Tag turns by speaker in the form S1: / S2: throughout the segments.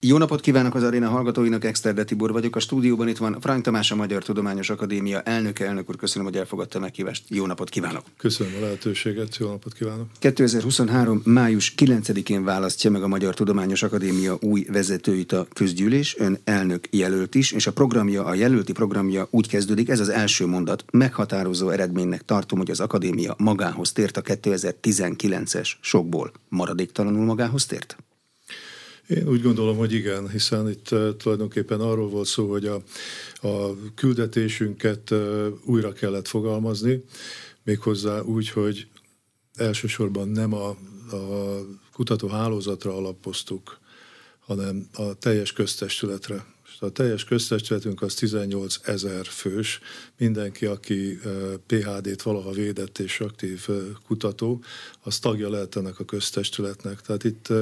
S1: Jó napot kívánok az aréna hallgatóinak, Exterde Tibor vagyok. A stúdióban itt van Frank Tamás, a Magyar Tudományos Akadémia elnöke. Elnök úr, köszönöm, hogy elfogadta meghívást. Jó napot kívánok!
S2: Köszönöm a lehetőséget, jó napot kívánok!
S1: 2023. május 9-én választja meg a Magyar Tudományos Akadémia új vezetőit a közgyűlés, ön elnök jelölt is, és a programja, a jelölti programja úgy kezdődik, ez az első mondat. Meghatározó eredménynek tartom, hogy az akadémia magához tért a 2019-es sokból. Maradéktalanul magához tért?
S2: Én úgy gondolom, hogy igen, hiszen itt uh, tulajdonképpen arról volt szó, hogy a, a küldetésünket uh, újra kellett fogalmazni, méghozzá úgy, hogy elsősorban nem a, a kutatóhálózatra alapoztuk, hanem a teljes köztestületre. A teljes köztestületünk az 18 ezer fős, mindenki, aki PHD-t valaha védett és aktív kutató, az tagja lehet ennek a köztestületnek. Tehát itt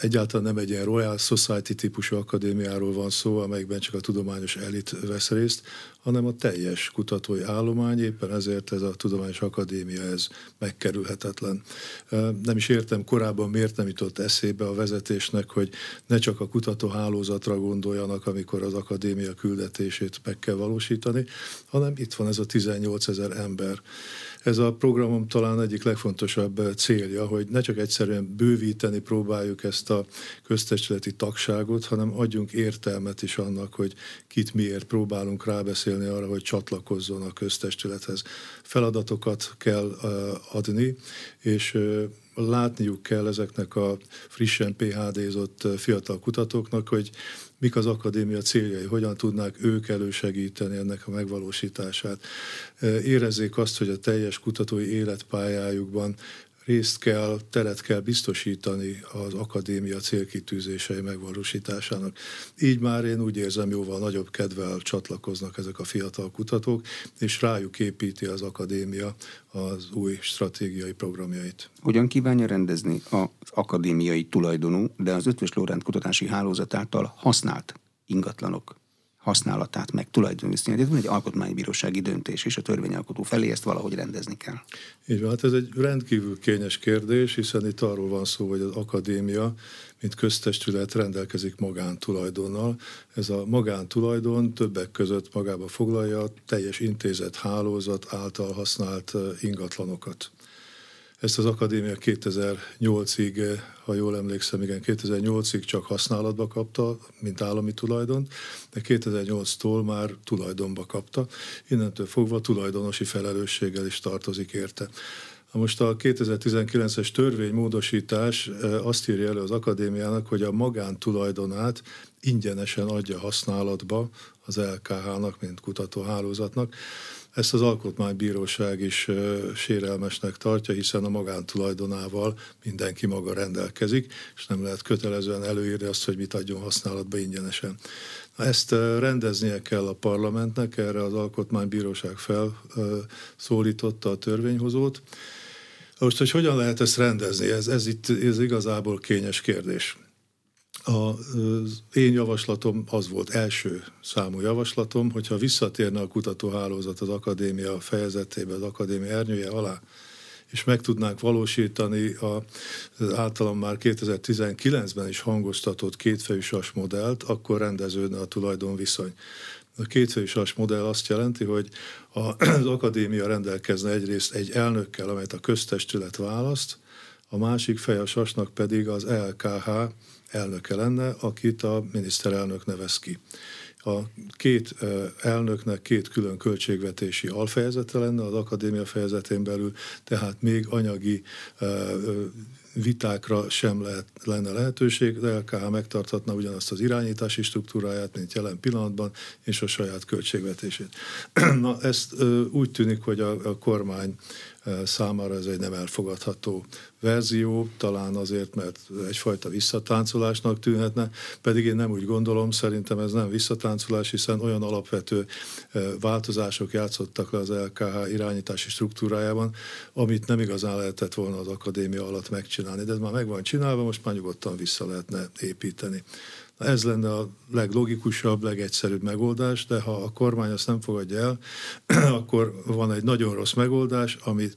S2: egyáltalán nem egy ilyen Royal Society típusú akadémiáról van szó, amelyikben csak a tudományos elit vesz részt, hanem a teljes kutatói állomány, éppen ezért ez a tudományos akadémia, ez megkerülhetetlen. Nem is értem korábban, miért nem jutott eszébe a vezetésnek, hogy ne csak a kutatóhálózatra gondoljanak, amikor az akadémia küldetését meg kell valósítani, hanem itt van ez a 18 ezer ember. Ez a programom talán egyik legfontosabb célja, hogy ne csak egyszerűen bővíteni próbáljuk ezt a köztestületi tagságot, hanem adjunk értelmet is annak, hogy kit miért próbálunk rábeszélni arra, hogy csatlakozzon a köztestülethez. Feladatokat kell adni, és látniuk kell ezeknek a frissen PHD-zott fiatal kutatóknak, hogy mik az akadémia céljai, hogyan tudnák ők elősegíteni ennek a megvalósítását. Érezzék azt, hogy a teljes kutatói életpályájukban részt kell, teret kell biztosítani az akadémia célkitűzései megvalósításának. Így már én úgy érzem, jóval nagyobb kedvel csatlakoznak ezek a fiatal kutatók, és rájuk építi az akadémia az új stratégiai programjait.
S1: Hogyan kívánja rendezni az akadémiai tulajdonú, de az Ötvös Lórend kutatási hálózat által használt ingatlanok használatát meg tulajdonviszonyát. Ez van egy alkotmánybírósági döntés, és a törvényalkotó felé ezt valahogy rendezni kell.
S2: Így van, hát ez egy rendkívül kényes kérdés, hiszen itt arról van szó, hogy az akadémia, mint köztestület rendelkezik magántulajdonnal. Ez a magántulajdon többek között magába foglalja a teljes intézet hálózat által használt ingatlanokat. Ezt az akadémia 2008-ig, ha jól emlékszem, igen, 2008-ig csak használatba kapta, mint állami tulajdon, de 2008-tól már tulajdonba kapta. Innentől fogva tulajdonosi felelősséggel is tartozik érte. Most a 2019-es törvénymódosítás eh, azt írja elő az akadémiának, hogy a magántulajdonát ingyenesen adja használatba az LKH-nak, mint kutatóhálózatnak. Ezt az alkotmánybíróság is sérelmesnek tartja, hiszen a magántulajdonával mindenki maga rendelkezik, és nem lehet kötelezően előírni azt, hogy mit adjon használatba ingyenesen. Ezt rendeznie kell a parlamentnek, erre az alkotmánybíróság felszólította a törvényhozót. Most, hogy hogyan lehet ezt rendezni, ez, ez itt ez igazából kényes kérdés. Az én javaslatom az volt első számú javaslatom, hogyha visszatérne a kutatóhálózat az akadémia fejezetébe, az akadémia ernyője alá, és meg tudnánk valósítani az általam már 2019-ben is hangoztatott kétfejű sas modellt, akkor rendeződne a tulajdonviszony. A kétfejű sas modell azt jelenti, hogy az akadémia rendelkezne egyrészt egy elnökkel, amelyet a köztestület választ, a másik fej a sasnak pedig az LKH elnöke lenne, akit a miniszterelnök nevez ki. A két elnöknek két külön költségvetési alfejezete lenne az akadémia fejezetén belül, tehát még anyagi vitákra sem lehet, lenne lehetőség, de LKH megtarthatna ugyanazt az irányítási struktúráját, mint jelen pillanatban, és a saját költségvetését. Na, ezt úgy tűnik, hogy a, a kormány számára ez egy nem elfogadható verzió, talán azért, mert egyfajta visszatáncolásnak tűnhetne, pedig én nem úgy gondolom, szerintem ez nem visszatáncolás, hiszen olyan alapvető változások játszottak le az LKH irányítási struktúrájában, amit nem igazán lehetett volna az akadémia alatt megcsinálni, de ez már meg van csinálva, most már nyugodtan vissza lehetne építeni. Ez lenne a leglogikusabb, legegyszerűbb megoldás, de ha a kormány azt nem fogadja el, akkor van egy nagyon rossz megoldás, amit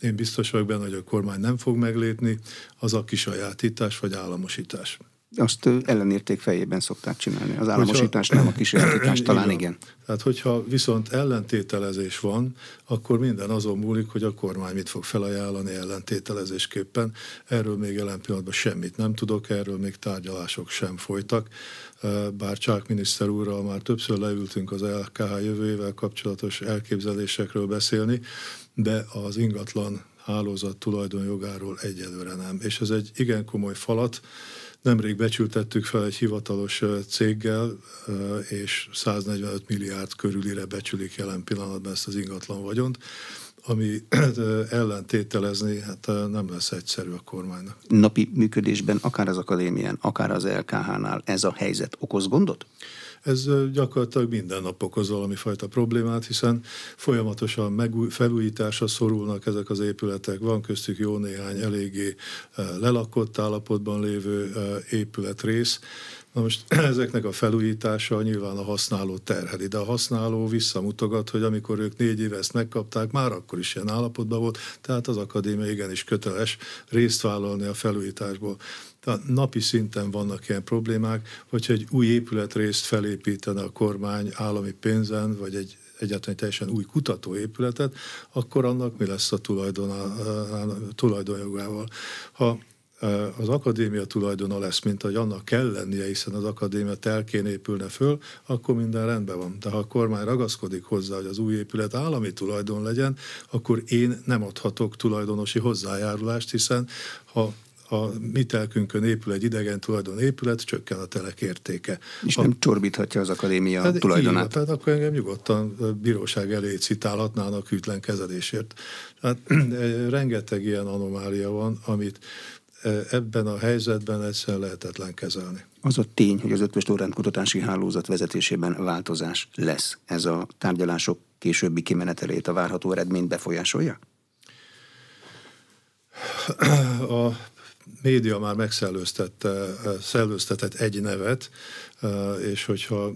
S2: én biztos vagyok benne, hogy a kormány nem fog meglépni, az a kisajátítás vagy államosítás.
S1: Azt ellenérték fejében szokták csinálni. Az államosítás nem, a kísérletítás talán igen.
S2: Tehát, hogyha viszont ellentételezés van, akkor minden azon múlik, hogy a kormány mit fog felajánlani ellentételezésképpen. Erről még jelen pillanatban semmit nem tudok, erről még tárgyalások sem folytak. Bár Csák miniszter úrral már többször leültünk az LKH jövőjével kapcsolatos elképzelésekről beszélni, de az ingatlan hálózat tulajdonjogáról egyelőre nem. És ez egy igen komoly falat, Nemrég becsültettük fel egy hivatalos céggel, és 145 milliárd körülire becsülik jelen pillanatban ezt az ingatlan vagyont, ami ellentételezni hát nem lesz egyszerű a kormánynak.
S1: Napi működésben, akár az akadémián, akár az LKH-nál ez a helyzet okoz gondot?
S2: Ez gyakorlatilag minden nap okoz valami fajta problémát, hiszen folyamatosan megúj, felújításra szorulnak ezek az épületek. Van köztük jó néhány eléggé lelakott állapotban lévő épületrész, Na most ezeknek a felújítása nyilván a használó terheli, de a használó visszamutogat, hogy amikor ők négy éve ezt megkapták, már akkor is ilyen állapotban volt, tehát az akadémia igenis köteles részt vállalni a felújításból. Tehát napi szinten vannak ilyen problémák, hogyha egy új épületrészt felépítene a kormány állami pénzen, vagy egy egyáltalán teljesen új kutatóépületet, akkor annak mi lesz a tulajdonjogával. Ha az akadémia tulajdona lesz, mint hogy annak kell lennie, hiszen az akadémia telkén épülne föl, akkor minden rendben van. De ha a kormány ragaszkodik hozzá, hogy az új épület állami tulajdon legyen, akkor én nem adhatok tulajdonosi hozzájárulást, hiszen ha a mi telkünkön épül egy idegen tulajdon épület, csökken a telek értéke.
S1: És
S2: a,
S1: nem csorbíthatja az akadémia hát tulajdonát. Így,
S2: tehát akkor engem nyugodtan bíróság elé citálhatnának hűtlen kezelésért. Tehát rengeteg ilyen anomália van, amit ebben a helyzetben egyszerűen lehetetlen kezelni.
S1: Az a tény, hogy az Ötvös Lorent Kutatási Hálózat vezetésében változás lesz, ez a tárgyalások későbbi kimenetelét, a várható eredményt befolyásolja?
S2: A média már megszellőztetett egy nevet, és hogyha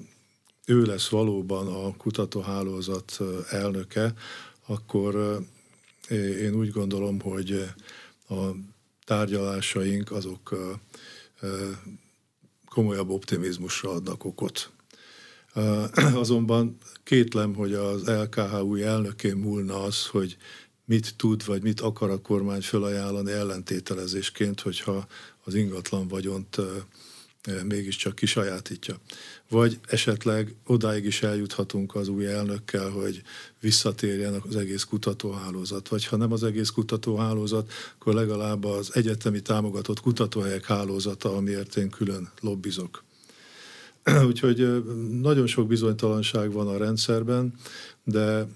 S2: ő lesz valóban a kutatóhálózat elnöke, akkor én úgy gondolom, hogy a tárgyalásaink azok komolyabb optimizmusra adnak okot. Azonban kétlem, hogy az LKH új elnökén múlna az, hogy mit tud, vagy mit akar a kormány felajánlani ellentételezésként, hogyha az ingatlan vagyont mégiscsak kisajátítja. Vagy esetleg odáig is eljuthatunk az új elnökkel, hogy visszatérjen az egész kutatóhálózat. Vagy ha nem az egész kutatóhálózat, akkor legalább az egyetemi támogatott kutatóhelyek hálózata, amiért én külön lobbizok. Úgyhogy nagyon sok bizonytalanság van a rendszerben, de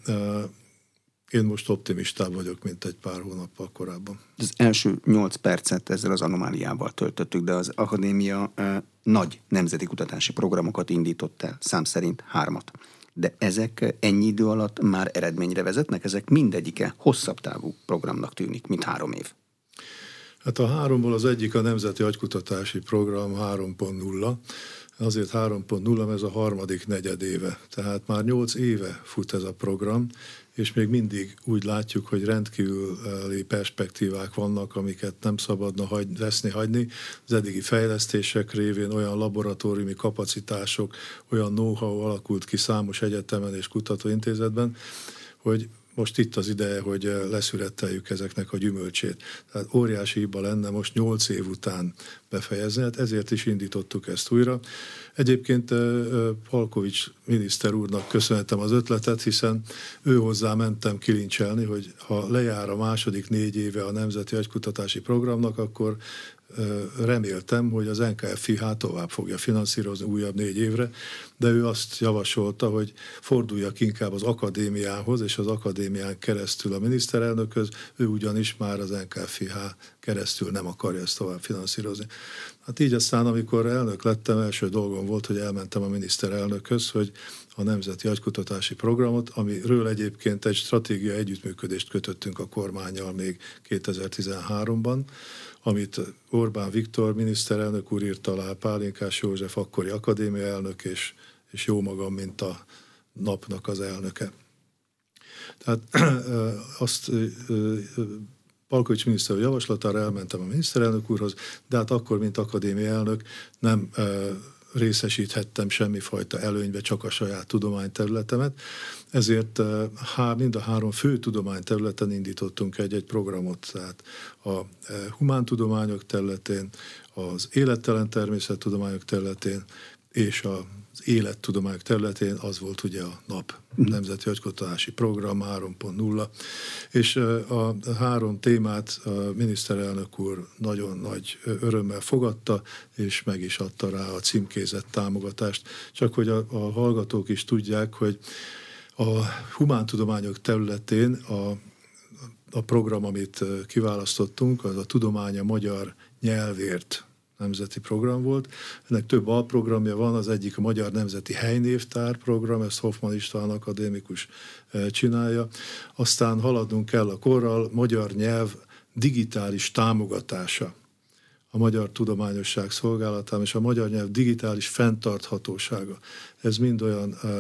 S2: én most optimistább vagyok, mint egy pár hónappal korábban.
S1: Az első nyolc percet ezzel az anomáliával töltöttük, de az akadémia eh, nagy nemzeti kutatási programokat indított el, szám szerint hármat. De ezek ennyi idő alatt már eredményre vezetnek? Ezek mindegyike hosszabb távú programnak tűnik, mint három év.
S2: Hát a háromból az egyik a Nemzeti Agykutatási Program 3.0, azért 3.0, mert ez a harmadik negyed éve. Tehát már nyolc éve fut ez a program, és még mindig úgy látjuk, hogy rendkívüli perspektívák vannak, amiket nem szabadna hagy, veszni, hagyni. Az eddigi fejlesztések révén olyan laboratóriumi kapacitások, olyan know-how alakult ki számos egyetemen és kutatóintézetben, hogy most itt az ideje, hogy leszüretteljük ezeknek a gyümölcsét. Tehát óriási hiba lenne most nyolc év után befejezni, hát ezért is indítottuk ezt újra. Egyébként Palkovics miniszter úrnak köszönhetem az ötletet, hiszen ő hozzá mentem kilincselni, hogy ha lejár a második négy éve a Nemzeti Agykutatási Programnak, akkor reméltem, hogy az NKFIH tovább fogja finanszírozni újabb négy évre, de ő azt javasolta, hogy forduljak inkább az akadémiához, és az akadémián keresztül a miniszterelnökhöz, ő ugyanis már az NKFIH keresztül nem akarja ezt tovább finanszírozni. Hát így aztán, amikor elnök lettem, első dolgom volt, hogy elmentem a miniszterelnökhöz, hogy a Nemzeti Agykutatási Programot, amiről egyébként egy stratégia együttműködést kötöttünk a kormányjal még 2013-ban, amit Orbán Viktor miniszterelnök úr írt alá, Pálinkás József akkori akadémia elnök, és, és jó magam, mint a napnak az elnöke. Tehát azt Palkovics miniszter javaslatára elmentem a miniszterelnök úrhoz, de hát akkor, mint akadémia elnök nem részesíthettem semmifajta előnybe csak a saját tudományterületemet, ezért há, mind a három fő tudományterületen indítottunk egy-egy programot, tehát a humántudományok területén, az élettelen természettudományok területén és az élettudományok területén az volt ugye a NAP, mhm. Nemzeti Agykutatási Program 3.0, és a három témát a miniszterelnök úr nagyon nagy örömmel fogadta, és meg is adta rá a címkézett támogatást. Csak hogy a, a hallgatók is tudják, hogy a humántudományok területén a, a program, amit kiválasztottunk, az a tudománya magyar nyelvért nemzeti program volt. Ennek több alprogramja van, az egyik a Magyar Nemzeti Helynévtár program, ezt Hoffman István akadémikus eh, csinálja. Aztán haladnunk kell a korral, magyar nyelv digitális támogatása a Magyar Tudományosság Szolgálatán és a magyar nyelv digitális fenntarthatósága. Ez mind olyan uh,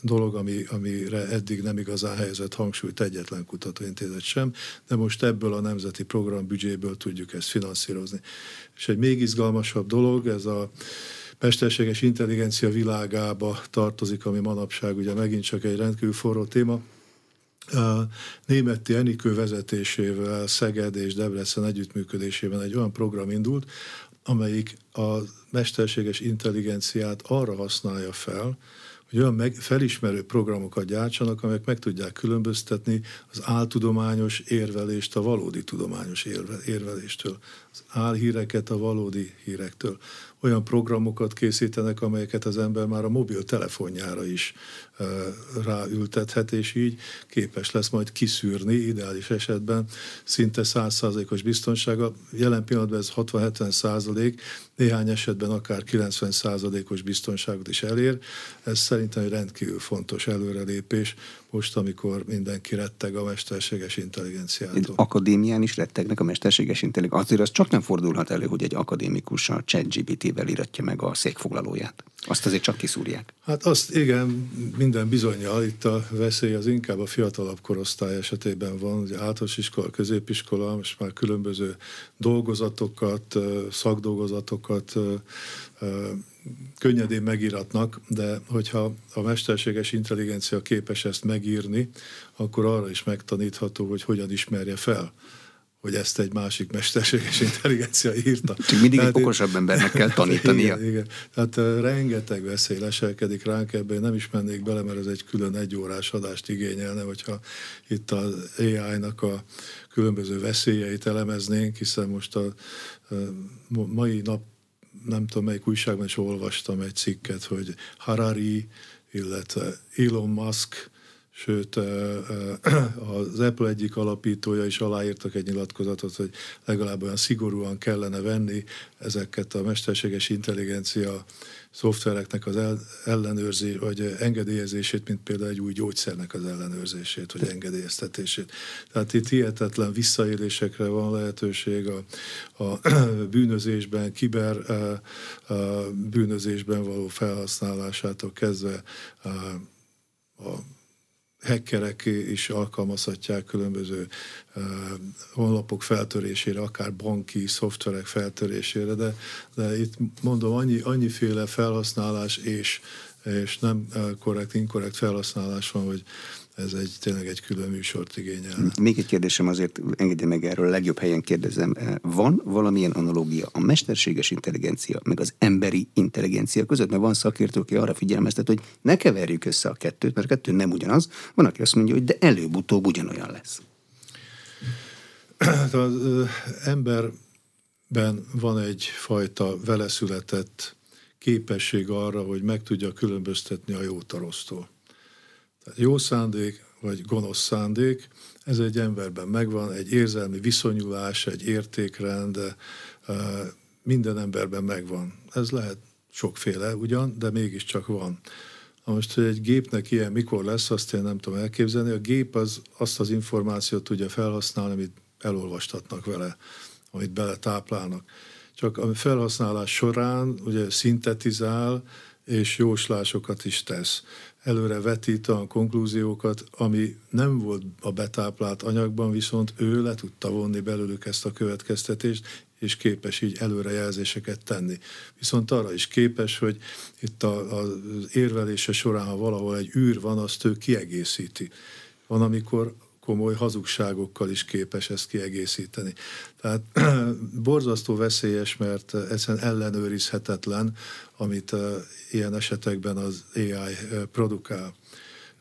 S2: dolog, ami, amire eddig nem igazán helyezett hangsúlyt egyetlen kutatóintézet sem, de most ebből a nemzeti program büdzséből tudjuk ezt finanszírozni. És egy még izgalmasabb dolog, ez a mesterséges intelligencia világába tartozik, ami manapság ugye megint csak egy rendkívül forró téma, Németi Enikő vezetésével Szeged és Debrecen együttműködésében egy olyan program indult, amelyik a mesterséges intelligenciát arra használja fel, hogy olyan meg, felismerő programokat gyártsanak, amelyek meg tudják különböztetni az áltudományos érvelést a valódi tudományos érve, érveléstől, az álhíreket a valódi hírektől. Olyan programokat készítenek, amelyeket az ember már a mobiltelefonjára is ráültethet, és így képes lesz majd kiszűrni, ideális esetben szinte 100%-os biztonsága. Jelen pillanatban ez 60-70 százalék, néhány esetben akár 90 százalékos biztonságot is elér. Ez szerintem egy rendkívül fontos előrelépés, most, amikor mindenki retteg a mesterséges intelligenciától.
S1: Akadémián is rettegnek a mesterséges intelligencia. Azért az csak nem fordulhat elő, hogy egy akadémikus a ChatGPT-vel iratja meg a székfoglalóját. Azt azért csak kiszúrják.
S2: Hát azt igen, minden bizonyal itt a veszély az inkább a fiatalabb korosztály esetében van, ugye általános iskola, középiskola, most már különböző dolgozatokat, szakdolgozatokat könnyedén megíratnak, de hogyha a mesterséges intelligencia képes ezt megírni, akkor arra is megtanítható, hogy hogyan ismerje fel hogy ezt egy másik mesterséges intelligencia írta.
S1: Csak mindig Tehát egy okosabb én... embernek kell tanítania.
S2: igen, igen. Tehát uh, rengeteg veszély leselkedik ránk ebben, nem is mennék bele, mert ez egy külön egyórás adást igényelne, hogyha itt az AI-nak a különböző veszélyeit elemeznénk, hiszen most a uh, mai nap nem tudom melyik újságban is olvastam egy cikket, hogy Harari, illetve Elon Musk sőt az Apple egyik alapítója is aláírtak egy nyilatkozatot, hogy legalább olyan szigorúan kellene venni ezeket a mesterséges intelligencia szoftvereknek az ellenőrzés, vagy engedélyezését, mint például egy új gyógyszernek az ellenőrzését, vagy engedélyeztetését. Tehát itt hihetetlen visszaélésekre van lehetőség a, a bűnözésben, kiber a, bűnözésben való felhasználásától kezdve a, a hackerek is alkalmazhatják különböző uh, honlapok feltörésére, akár banki szoftverek feltörésére, de, de itt mondom, annyi, annyiféle felhasználás és, és nem korrekt, inkorrekt felhasználás van, hogy ez egy, tényleg egy külön műsort igényel.
S1: Még egy kérdésem azért, engedje meg erről, a legjobb helyen kérdezem. Van valamilyen analógia a mesterséges intelligencia, meg az emberi intelligencia között? Mert van szakértő, aki arra figyelmeztet, hogy ne keverjük össze a kettőt, mert a kettő nem ugyanaz. Van, aki azt mondja, hogy de előbb-utóbb ugyanolyan lesz.
S2: Az emberben van egyfajta veleszületett képesség arra, hogy meg tudja különböztetni a jót a rossztól. Tehát jó szándék vagy gonosz szándék, ez egy emberben megvan, egy érzelmi viszonyulás, egy értékrend, minden emberben megvan. Ez lehet sokféle ugyan, de mégiscsak van. Na most, hogy egy gépnek ilyen mikor lesz, azt én nem tudom elképzelni. A gép az azt az információt tudja felhasználni, amit elolvastatnak vele, amit bele táplálnak. Csak a felhasználás során ugye szintetizál, és jóslásokat is tesz. Előre vetít a konklúziókat, ami nem volt a betáplált anyagban, viszont ő le tudta vonni belőlük ezt a következtetést, és képes így előrejelzéseket tenni. Viszont arra is képes, hogy itt a, az érvelése során, ha valahol egy űr van, azt ő kiegészíti. Van, amikor komoly hazugságokkal is képes ezt kiegészíteni. Tehát borzasztó veszélyes, mert egyszerűen ellenőrizhetetlen, amit uh, ilyen esetekben az AI uh, produkál.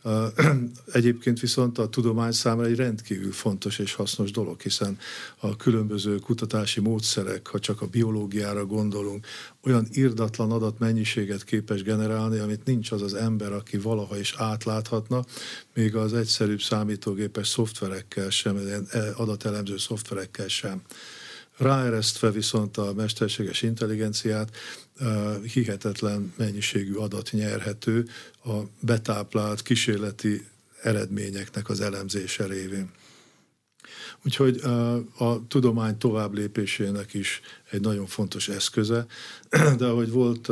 S2: Egyébként viszont a tudomány számára egy rendkívül fontos és hasznos dolog, hiszen a különböző kutatási módszerek, ha csak a biológiára gondolunk, olyan irdatlan adatmennyiséget képes generálni, amit nincs az az ember, aki valaha is átláthatna, még az egyszerűbb számítógépes szoftverekkel sem, adatelemző szoftverekkel sem. Ráeresztve viszont a mesterséges intelligenciát hihetetlen mennyiségű adat nyerhető a betáplált kísérleti eredményeknek az elemzése révén. Úgyhogy a tudomány tovább lépésének is egy nagyon fontos eszköze, de ahogy volt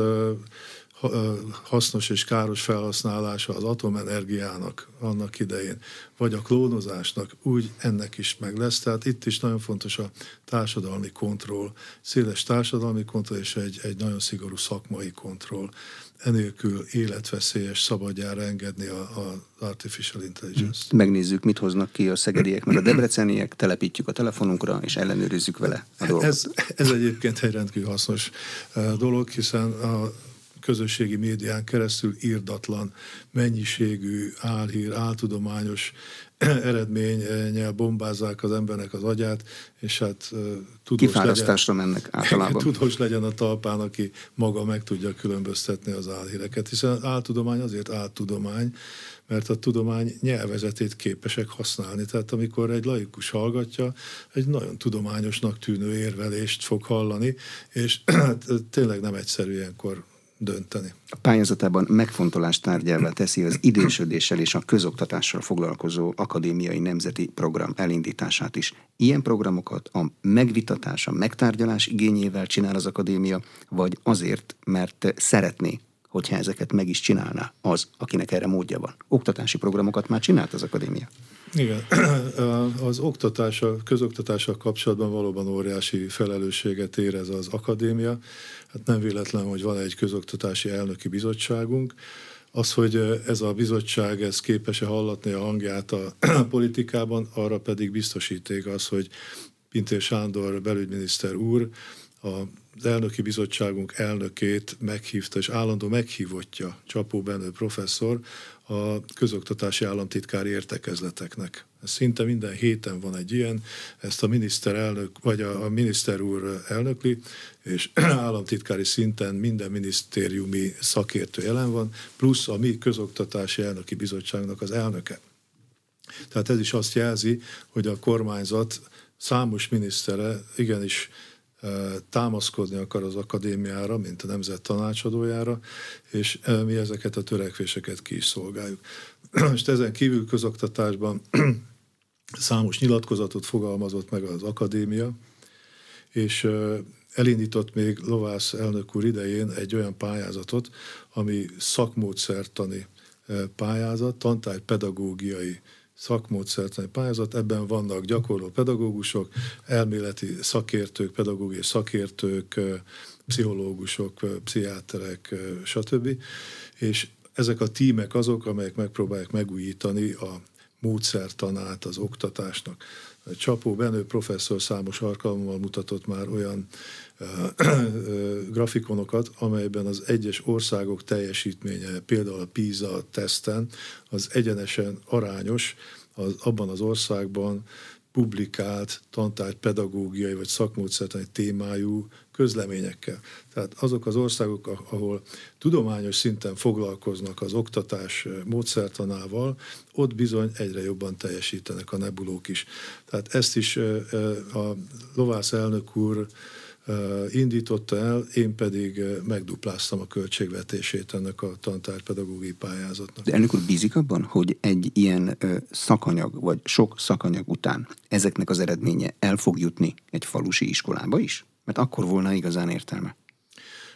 S2: hasznos és káros felhasználása az atomenergiának annak idején, vagy a klónozásnak, úgy ennek is meg lesz. Tehát itt is nagyon fontos a társadalmi kontroll, széles társadalmi kontroll és egy, egy nagyon szigorú szakmai kontroll. Enélkül életveszélyes szabadjára engedni a, artificial intelligence-t.
S1: Megnézzük, mit hoznak ki a szegediek, meg a debreceniek, telepítjük a telefonunkra, és ellenőrizzük vele a dolgot.
S2: Ez, ez egyébként egy rendkívül hasznos dolog, hiszen a közösségi médián keresztül írdatlan mennyiségű álhír, áltudományos eredménnyel bombázzák az embernek az agyát, és hát
S1: tudós Kifárasztásra legyen, mennek általában.
S2: tudós legyen a talpán, aki maga meg tudja különböztetni az álhíreket, hiszen az áltudomány azért áltudomány, mert a tudomány nyelvezetét képesek használni. Tehát amikor egy laikus hallgatja, egy nagyon tudományosnak tűnő érvelést fog hallani, és hát, tényleg nem egyszerű ilyenkor dönteni.
S1: A pályázatában megfontolás tárgyává teszi az idősödéssel és a közoktatással foglalkozó akadémiai nemzeti program elindítását is. Ilyen programokat a megvitatás, a megtárgyalás igényével csinál az akadémia, vagy azért, mert szeretné, hogyha ezeket meg is csinálná az, akinek erre módja van. Oktatási programokat már csinált az akadémia.
S2: Igen, az oktatása, közoktatással kapcsolatban valóban óriási felelősséget érez az akadémia. Hát nem véletlen, hogy van egy közoktatási elnöki bizottságunk. Az, hogy ez a bizottság ez képes-e hallatni a hangját a politikában, arra pedig biztosíték az, hogy Pintér Sándor belügyminiszter úr az elnöki bizottságunk elnökét meghívta, és állandó meghívottja Csapó Benő professzor a közoktatási államtitkári értekezleteknek. Ez szinte minden héten van egy ilyen, ezt a miniszterelnök, vagy a, a miniszter úr elnökli, és államtitkári szinten minden minisztériumi szakértő jelen van, plusz a mi közoktatási elnöki bizottságnak az elnöke. Tehát ez is azt jelzi, hogy a kormányzat számos minisztere igenis támaszkodni akar az akadémiára, mint a nemzet tanácsadójára, és mi ezeket a törekvéseket ki is szolgáljuk. Most ezen kívül közoktatásban számos nyilatkozatot fogalmazott meg az akadémia, és elindított még Lovász elnök úr idején egy olyan pályázatot, ami szakmódszertani pályázat, tantárgy pedagógiai szakmódszertani pályázat, ebben vannak gyakorló pedagógusok, elméleti szakértők, pedagógiai szakértők, pszichológusok, pszichiáterek, stb. És ezek a tímek azok, amelyek megpróbálják megújítani a módszertanát az oktatásnak. Csapó Benő professzor számos alkalommal mutatott már olyan grafikonokat, amelyben az egyes országok teljesítménye, például a PISA teszten, az egyenesen arányos az, abban az országban publikált tantárgy pedagógiai vagy szakmódszertani témájú közleményekkel. Tehát azok az országok, ahol tudományos szinten foglalkoznak az oktatás módszertanával, ott bizony egyre jobban teljesítenek a nebulók is. Tehát ezt is a Lovász elnök úr indította el, én pedig megdupláztam a költségvetését ennek a tantárpedagógiai pályázatnak.
S1: De elnök úr bízik abban, hogy egy ilyen szakanyag, vagy sok szakanyag után ezeknek az eredménye el fog jutni egy falusi iskolába is? Mert akkor volna igazán értelme.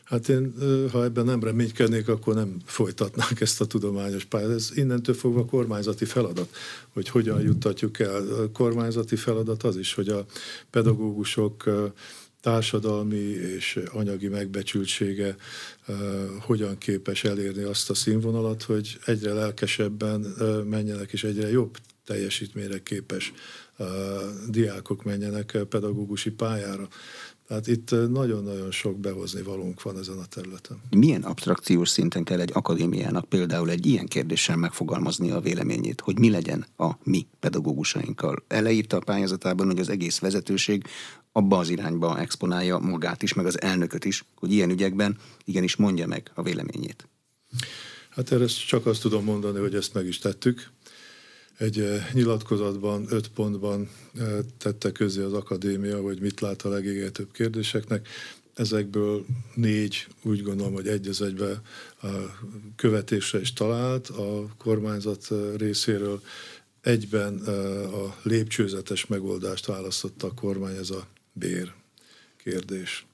S2: Hát én, ha ebben nem reménykednék, akkor nem folytatnánk ezt a tudományos pályát. Ez innentől fogva kormányzati feladat, hogy hogyan juttatjuk el. A kormányzati feladat az is, hogy a pedagógusok társadalmi és anyagi megbecsültsége hogyan képes elérni azt a színvonalat, hogy egyre lelkesebben menjenek, és egyre jobb teljesítményre képes diákok menjenek pedagógusi pályára. Tehát itt nagyon-nagyon sok behozni valónk van ezen a területen.
S1: Milyen abstrakciós szinten kell egy akadémiának például egy ilyen kérdéssel megfogalmazni a véleményét, hogy mi legyen a mi pedagógusainkkal? Eleírta a pályázatában, hogy az egész vezetőség abba az irányba exponálja magát is, meg az elnököt is, hogy ilyen ügyekben igenis mondja meg a véleményét.
S2: Hát erre csak azt tudom mondani, hogy ezt meg is tettük egy eh, nyilatkozatban, öt pontban eh, tette közé az akadémia, hogy mit lát a legégetőbb kérdéseknek. Ezekből négy úgy gondolom, hogy egy az egybe a követésre is talált a kormányzat eh, részéről. Egyben a lépcsőzetes megoldást választotta a kormány, ez a bér kérdés.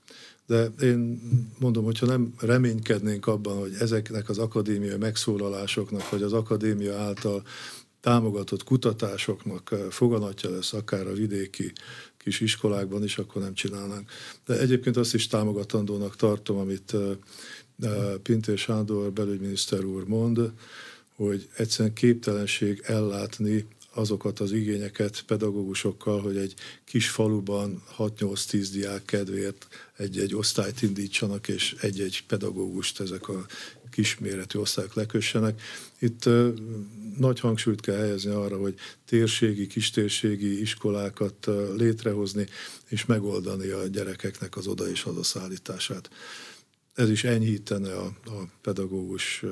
S2: De én mondom, hogyha nem reménykednénk abban, hogy ezeknek az akadémiai megszólalásoknak, vagy az akadémia által támogatott kutatásoknak eh, foganatja lesz akár a vidéki kis iskolákban is, akkor nem csinálnánk. De egyébként azt is támogatandónak tartom, amit eh, eh, Pintér Sándor belügyminiszter úr mond, hogy egyszerűen képtelenség ellátni azokat az igényeket pedagógusokkal, hogy egy kis faluban 6-8-10 diák kedvéért egy-egy osztályt indítsanak, és egy-egy pedagógust ezek a kisméretű osztályok lekössenek. Itt nagy hangsúlyt kell helyezni arra, hogy térségi, kistérségi iskolákat létrehozni, és megoldani a gyerekeknek az oda és hazaszállítását. Ez is enyhítene a, a pedagógus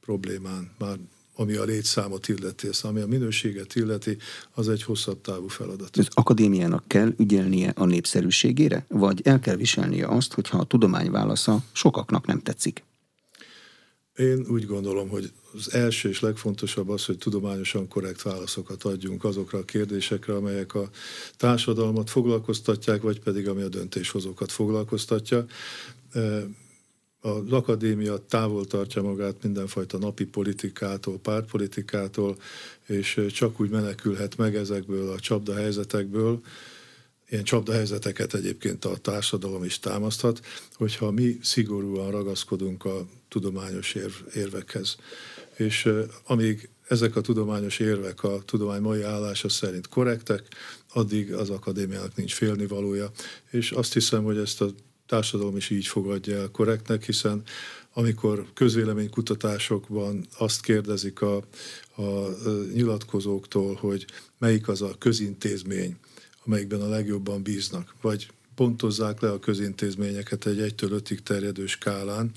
S2: problémán, már ami a létszámot illeti, ez, ami a minőséget illeti, az egy hosszabb távú feladat.
S1: Az akadémiának kell ügyelnie a népszerűségére, vagy el kell viselnie azt, hogyha a tudomány válasza sokaknak nem tetszik?
S2: Én úgy gondolom, hogy az első és legfontosabb az, hogy tudományosan korrekt válaszokat adjunk azokra a kérdésekre, amelyek a társadalmat foglalkoztatják, vagy pedig ami a döntéshozókat foglalkoztatja. Az akadémia távol tartja magát mindenfajta napi politikától, pártpolitikától, és csak úgy menekülhet meg ezekből a csapda helyzetekből, ilyen csapdahelyzeteket egyébként a társadalom is támaszthat, hogyha mi szigorúan ragaszkodunk a tudományos érv, érvekhez. És amíg ezek a tudományos érvek a tudomány mai állása szerint korrektek, addig az akadémiának nincs félnivalója, és azt hiszem, hogy ezt a társadalom is így fogadja el korrektnek, hiszen amikor közvéleménykutatásokban azt kérdezik a, a nyilatkozóktól, hogy melyik az a közintézmény, amelyikben a legjobban bíznak, vagy pontozzák le a közintézményeket egy 1-től 5-ig terjedő skálán.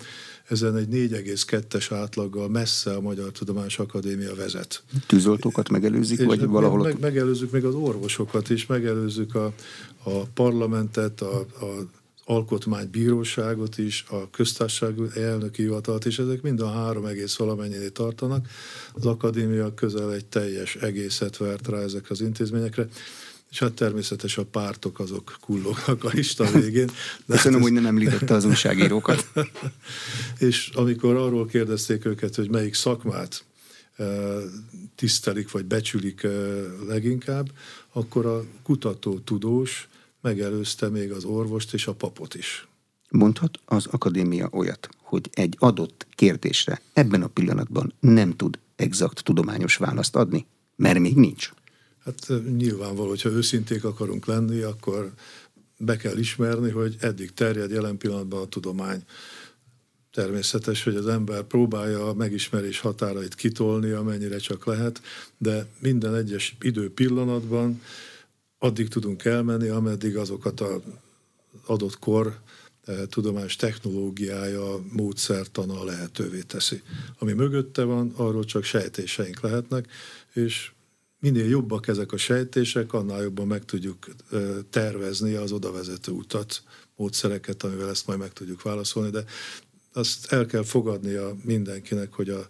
S2: Ezen egy 4,2-es átlaggal messze a Magyar Tudományos Akadémia vezet.
S1: Tűzoltókat megelőzik, és vagy meg, valahol?
S2: Meg, megelőzzük még az orvosokat is, megelőzzük a, a parlamentet, a, a alkotmánybíróságot is, a köztársaság elnöki hivatalt, és ezek mind a három egész valamennyinél tartanak. Az akadémia közel egy teljes egészet vert rá ezek az intézményekre és hát természetes a pártok azok kullognak a lista végén.
S1: De Köszönöm, hát hogy nem említette az újságírókat.
S2: és amikor arról kérdezték őket, hogy melyik szakmát eh, tisztelik vagy becsülik eh, leginkább, akkor a kutató tudós megelőzte még az orvost és a papot is.
S1: Mondhat az akadémia olyat, hogy egy adott kérdésre ebben a pillanatban nem tud exakt tudományos választ adni, mert még nincs.
S2: Hát nyilvánvaló, hogyha őszinték akarunk lenni, akkor be kell ismerni, hogy eddig terjed jelen pillanatban a tudomány. Természetes, hogy az ember próbálja a megismerés határait kitolni, amennyire csak lehet, de minden egyes idő pillanatban addig tudunk elmenni, ameddig azokat az adott kor tudományos technológiája, módszertana lehetővé teszi. Ami mögötte van, arról csak sejtéseink lehetnek, és minél jobbak ezek a sejtések, annál jobban meg tudjuk tervezni az odavezető utat, módszereket, amivel ezt majd meg tudjuk válaszolni, de azt el kell fogadnia mindenkinek, hogy a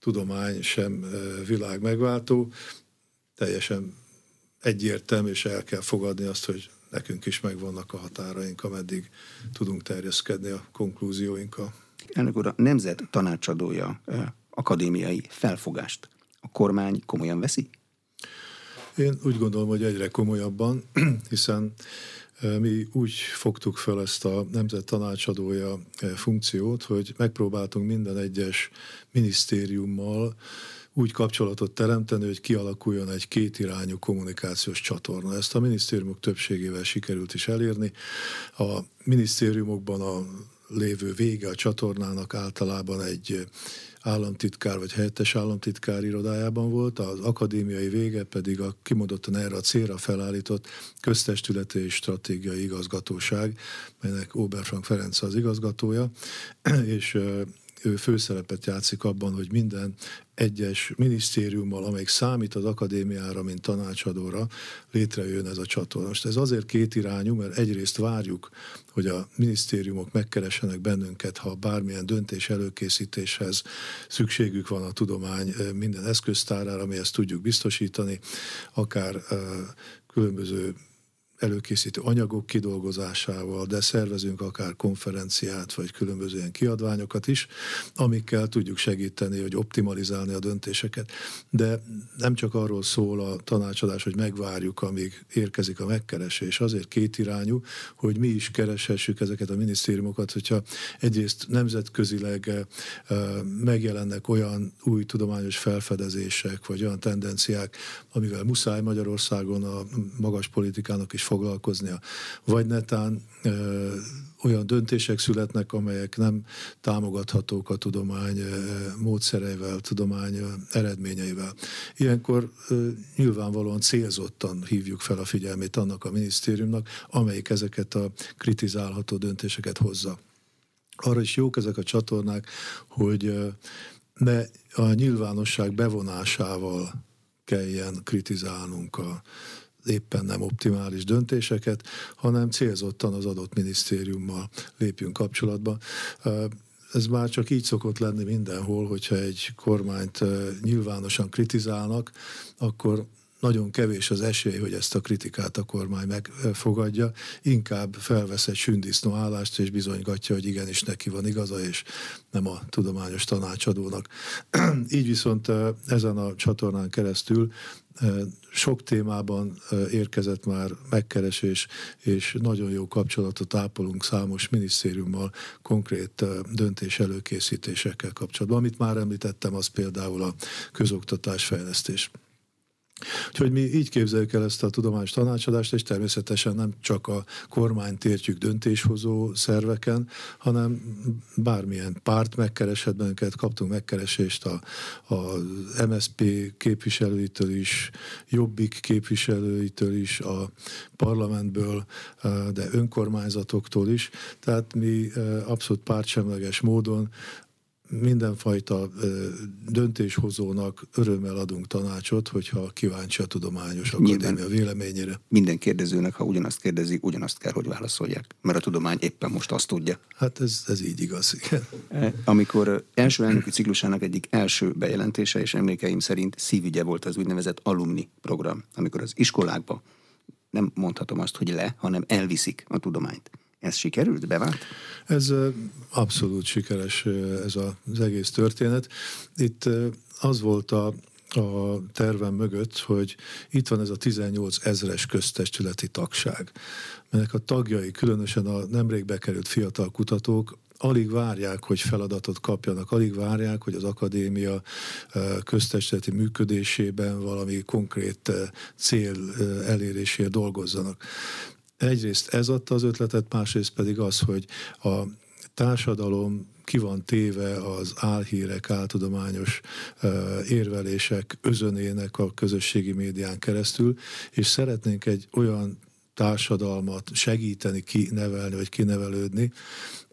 S2: tudomány sem világ megváltó, teljesen egyértelmű, és el kell fogadni azt, hogy nekünk is megvannak a határaink, ameddig tudunk terjeszkedni a konklúzióinkkal.
S1: Elnök úr, a Nemzet tanácsadója akadémiai felfogást a kormány komolyan veszi?
S2: Én úgy gondolom, hogy egyre komolyabban, hiszen mi úgy fogtuk fel ezt a nemzet tanácsadója funkciót, hogy megpróbáltunk minden egyes minisztériummal úgy kapcsolatot teremteni, hogy kialakuljon egy kétirányú kommunikációs csatorna. Ezt a minisztériumok többségével sikerült is elérni. A minisztériumokban a lévő vége a csatornának általában egy államtitkár vagy helyettes államtitkár irodájában volt, az akadémiai vége pedig a kimondottan erre a célra felállított köztestületi és stratégiai igazgatóság, melynek Oberfrank Ferenc az igazgatója, és ő főszerepet játszik abban, hogy minden egyes minisztériummal, amelyik számít az akadémiára, mint tanácsadóra, létrejön ez a csatorna. Most ez azért két irányú, mert egyrészt várjuk, hogy a minisztériumok megkeressenek bennünket, ha bármilyen döntés előkészítéshez szükségük van a tudomány minden eszköztárára, ami ezt tudjuk biztosítani, akár különböző előkészítő anyagok kidolgozásával, de szervezünk akár konferenciát, vagy különböző ilyen kiadványokat is, amikkel tudjuk segíteni, hogy optimalizálni a döntéseket. De nem csak arról szól a tanácsadás, hogy megvárjuk, amíg érkezik a megkeresés. Azért kétirányú, hogy mi is kereshessük ezeket a minisztériumokat, hogyha egyrészt nemzetközileg megjelennek olyan új tudományos felfedezések, vagy olyan tendenciák, amivel muszáj Magyarországon a magas politikának is foglalkoznia. Vagy netán ö, olyan döntések születnek, amelyek nem támogathatók a tudomány módszereivel, tudomány eredményeivel. Ilyenkor nyilvánvalóan célzottan hívjuk fel a figyelmét annak a minisztériumnak, amelyik ezeket a kritizálható döntéseket hozza. Arra is jók ezek a csatornák, hogy ne a nyilvánosság bevonásával kelljen kritizálnunk a éppen nem optimális döntéseket, hanem célzottan az adott minisztériummal lépjünk kapcsolatba. Ez már csak így szokott lenni mindenhol, hogyha egy kormányt nyilvánosan kritizálnak, akkor nagyon kevés az esély, hogy ezt a kritikát a kormány megfogadja, inkább felvesz egy sündisznó állást, és bizonygatja, hogy igenis neki van igaza, és nem a tudományos tanácsadónak. Így viszont ezen a csatornán keresztül sok témában érkezett már megkeresés, és nagyon jó kapcsolatot ápolunk számos minisztériummal konkrét döntés előkészítésekkel kapcsolatban. Amit már említettem, az például a közoktatás fejlesztés. Úgyhogy mi így képzeljük el ezt a tudományos tanácsadást, és természetesen nem csak a kormányt értjük döntéshozó szerveken, hanem bármilyen párt megkereshet bennünket, kaptunk megkeresést a, a MSP képviselőitől is, Jobbik képviselőitől is, a parlamentből, de önkormányzatoktól is. Tehát mi abszolút pártsemleges módon mindenfajta döntéshozónak örömmel adunk tanácsot, hogyha kíváncsi a tudományos akadémia Nyilván véleményére.
S1: Minden kérdezőnek, ha ugyanazt kérdezi, ugyanazt kell, hogy válaszolják, mert a tudomány éppen most azt tudja.
S2: Hát ez, ez így igaz, igen.
S1: E, amikor első elnöki ciklusának egyik első bejelentése, és emlékeim szerint szívügye volt az úgynevezett alumni program, amikor az iskolákba nem mondhatom azt, hogy le, hanem elviszik a tudományt. Ez sikerült, bevált?
S2: Ez abszolút sikeres ez az egész történet. Itt az volt a, a tervem mögött, hogy itt van ez a 18 ezres köztestületi tagság, melynek a tagjai, különösen a nemrég bekerült fiatal kutatók, alig várják, hogy feladatot kapjanak, alig várják, hogy az akadémia köztestületi működésében valami konkrét cél elérésére dolgozzanak. Egyrészt ez adta az ötletet, másrészt pedig az, hogy a társadalom ki van téve az álhírek, áltudományos érvelések özönének a közösségi médián keresztül, és szeretnénk egy olyan társadalmat segíteni, kinevelni, vagy kinevelődni,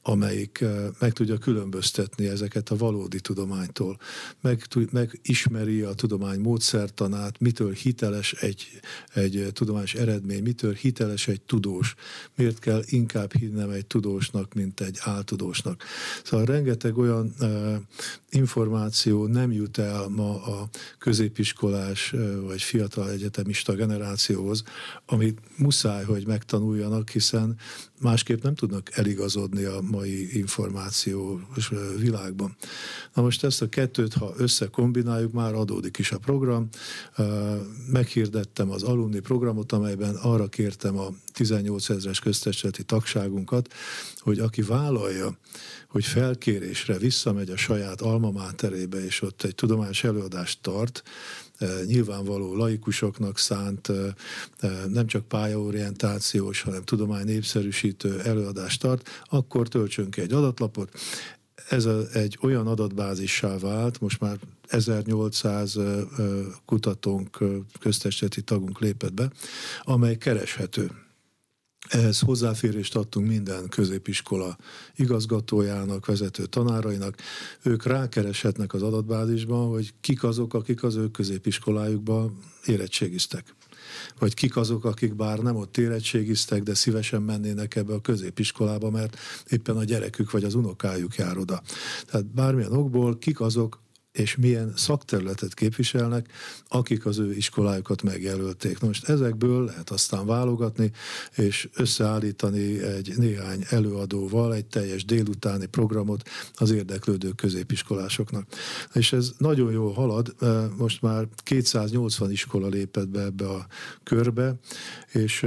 S2: amelyik eh, meg tudja különböztetni ezeket a valódi tudománytól. Meg, megismeri a tudomány módszertanát, mitől hiteles egy, egy tudományos eredmény, mitől hiteles egy tudós. Miért kell inkább hinnem egy tudósnak, mint egy áltudósnak. Szóval rengeteg olyan e, információ nem jut el ma a középiskolás vagy fiatal egyetemista generációhoz, amit muszáj, hogy megtanuljanak, hiszen másképp nem tudnak eligazodni a mai információs világban. Na most ezt a kettőt, ha összekombináljuk, már adódik is a program. Meghirdettem az alumni programot, amelyben arra kértem a 18 ezeres köztestületi tagságunkat, hogy aki vállalja, hogy felkérésre visszamegy a saját alma máterébe, és ott egy tudományos előadást tart, nyilvánvaló laikusoknak szánt, nem csak pályaorientációs, hanem tudomány népszerűsítő előadást tart, akkor töltsön ki egy adatlapot. Ez a, egy olyan adatbázissá vált, most már 1800 kutatónk, köztesteti tagunk lépett be, amely kereshető ehhez hozzáférést adtunk minden középiskola igazgatójának, vezető tanárainak. Ők rákereshetnek az adatbázisban, hogy kik azok, akik az ő középiskolájukban érettségiztek. Vagy kik azok, akik bár nem ott érettségiztek, de szívesen mennének ebbe a középiskolába, mert éppen a gyerekük vagy az unokájuk jár oda. Tehát bármilyen okból kik azok, és milyen szakterületet képviselnek, akik az ő iskolájukat megjelölték. Most ezekből lehet aztán válogatni, és összeállítani egy néhány előadóval egy teljes délutáni programot az érdeklődő középiskolásoknak. És ez nagyon jól halad, most már 280 iskola lépett be ebbe a körbe, és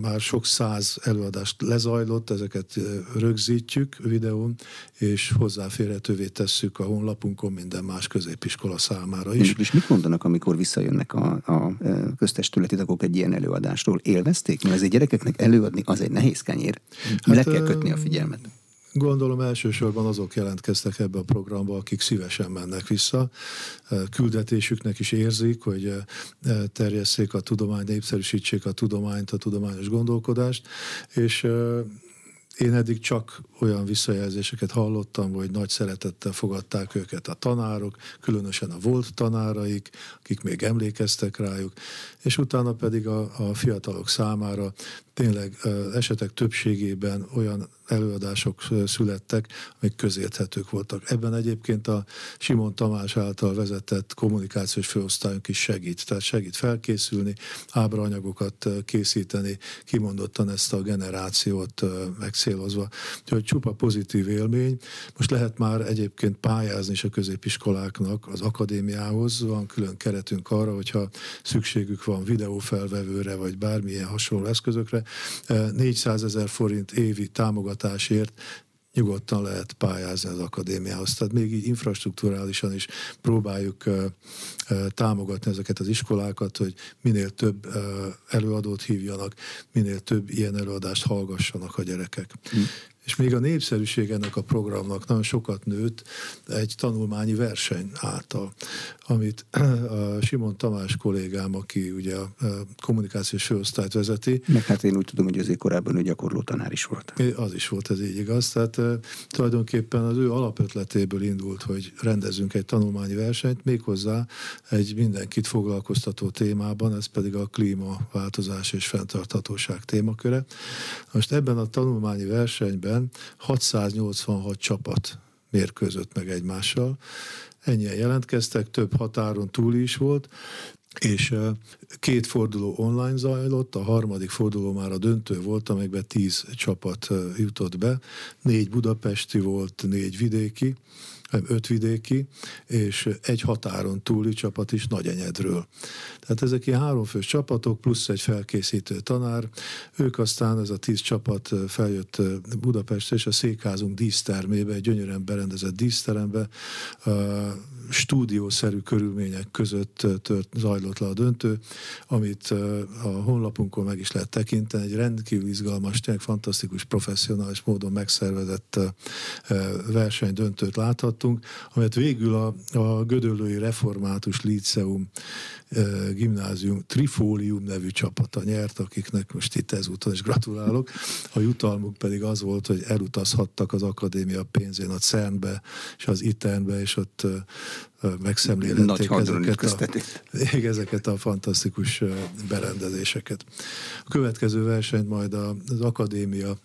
S2: már sok száz előadást lezajlott, ezeket rögzítjük videón, és hozzáférhetővé tesszük a honlapunkon, minden más középiskola számára is.
S1: És mit mondanak, amikor visszajönnek a, a köztestületi tagok egy ilyen előadástól? Élvezték? Mert ezért gyerekeknek előadni az egy nehéz kenyér. Hát, Le kell kötni a figyelmet.
S2: Gondolom elsősorban azok jelentkeztek ebbe a programba, akik szívesen mennek vissza. Küldetésüknek is érzik, hogy terjesszék a tudományt, népszerűsítsék a tudományt, a tudományos gondolkodást, és én eddig csak olyan visszajelzéseket hallottam, hogy nagy szeretettel fogadták őket a tanárok, különösen a volt tanáraik, akik még emlékeztek rájuk, és utána pedig a, a fiatalok számára tényleg esetek többségében olyan előadások születtek, amik közérthetők voltak. Ebben egyébként a Simon Tamás által vezetett kommunikációs főosztályunk is segít. Tehát segít felkészülni, ábraanyagokat készíteni, kimondottan ezt a generációt megszélozva. Úgyhogy csupa pozitív élmény. Most lehet már egyébként pályázni is a középiskoláknak az akadémiához. Van külön keretünk arra, hogyha szükségük van videófelvevőre, vagy bármilyen hasonló eszközökre. 400 ezer forint évi támogatásért nyugodtan lehet pályázni az akadémiához. Tehát még így infrastruktúrálisan is próbáljuk támogatni ezeket az iskolákat, hogy minél több előadót hívjanak, minél több ilyen előadást hallgassanak a gyerekek. Mm. És még a népszerűség ennek a programnak nagyon sokat nőtt egy tanulmányi verseny által, amit a Simon Tamás kollégám, aki ugye a kommunikációs főosztályt vezeti.
S1: Meg hát én úgy tudom, hogy azért korábban ő gyakorló tanár is volt.
S2: Az is volt, ez így igaz. Tehát tulajdonképpen az ő alapötletéből indult, hogy rendezünk egy tanulmányi versenyt, méghozzá egy mindenkit foglalkoztató témában, ez pedig a klímaváltozás és fenntarthatóság témaköre. Most ebben a tanulmányi versenyben évben 686 csapat mérkőzött meg egymással. Ennyien jelentkeztek, több határon túl is volt, és két forduló online zajlott, a harmadik forduló már a döntő volt, amelyben tíz csapat jutott be, négy budapesti volt, négy vidéki, ötvidéki, és egy határon túli csapat is Nagyenyedről. Tehát ezek ilyen háromfős csapatok, plusz egy felkészítő tanár. Ők aztán, ez a tíz csapat feljött Budapestre, és a székházunk dísztermébe, egy gyönyörűen berendezett díszterembe, stúdiószerű körülmények között tört, zajlott le a döntő, amit a honlapunkon meg is lehet tekinteni. Egy rendkívül izgalmas, tényleg fantasztikus, professzionális módon megszervezett versenydöntőt láthattunk, amelyet végül a, a Gödöllői Református Líceum gimnázium Trifólium nevű csapata nyert, akiknek most itt ezúton is gratulálok. A jutalmuk pedig az volt, hogy elutazhattak az akadémia pénzén a CERN-be és az ITERN-be, és ott megszemlélették ezeket a, ezeket a fantasztikus berendezéseket. A következő versenyt majd az akadémia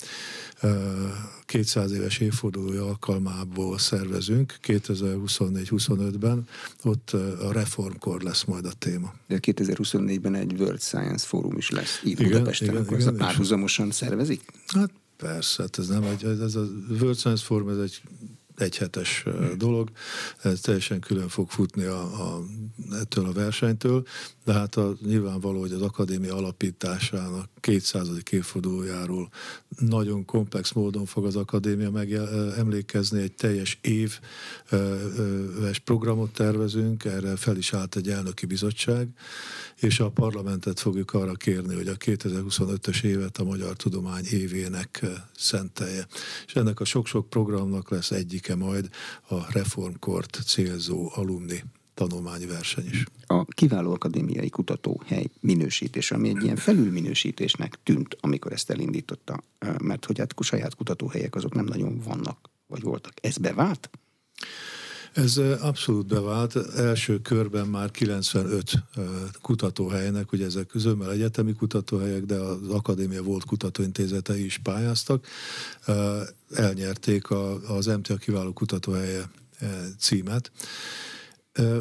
S2: 200 éves évfordulója alkalmából szervezünk 2024-25-ben, ott a reformkor lesz majd a téma.
S1: De 2024-ben egy World Science Fórum is lesz itt igen, Budapesten, igen, akkor igen, párhuzamosan szervezik?
S2: Hát persze, hát ez nem egy, ez a World Science Forum, ez egy egyhetes dolog, ez teljesen külön fog futni a, a, ettől a versenytől, de hát a, nyilvánvaló, hogy az akadémia alapításának 200. évfordulójáról nagyon komplex módon fog az akadémia megemlékezni, egy teljes éves programot tervezünk, erre fel is állt egy elnöki bizottság, és a parlamentet fogjuk arra kérni, hogy a 2025-ös évet a magyar tudomány évének szentelje. És ennek a sok-sok programnak lesz egyike majd a reformkort célzó alumni tanulmányverseny is.
S1: A kiváló akadémiai kutatóhely minősítés, ami egy ilyen felülminősítésnek tűnt, amikor ezt elindította, mert hogy hát saját kutatóhelyek azok nem nagyon vannak, vagy voltak. Ez bevált?
S2: Ez abszolút bevált. Első körben már 95 kutatóhelynek, ugye ezek zömmel egyetemi kutatóhelyek, de az akadémia volt kutatóintézetei is pályáztak, elnyerték az MTA kiváló kutatóhelye címet.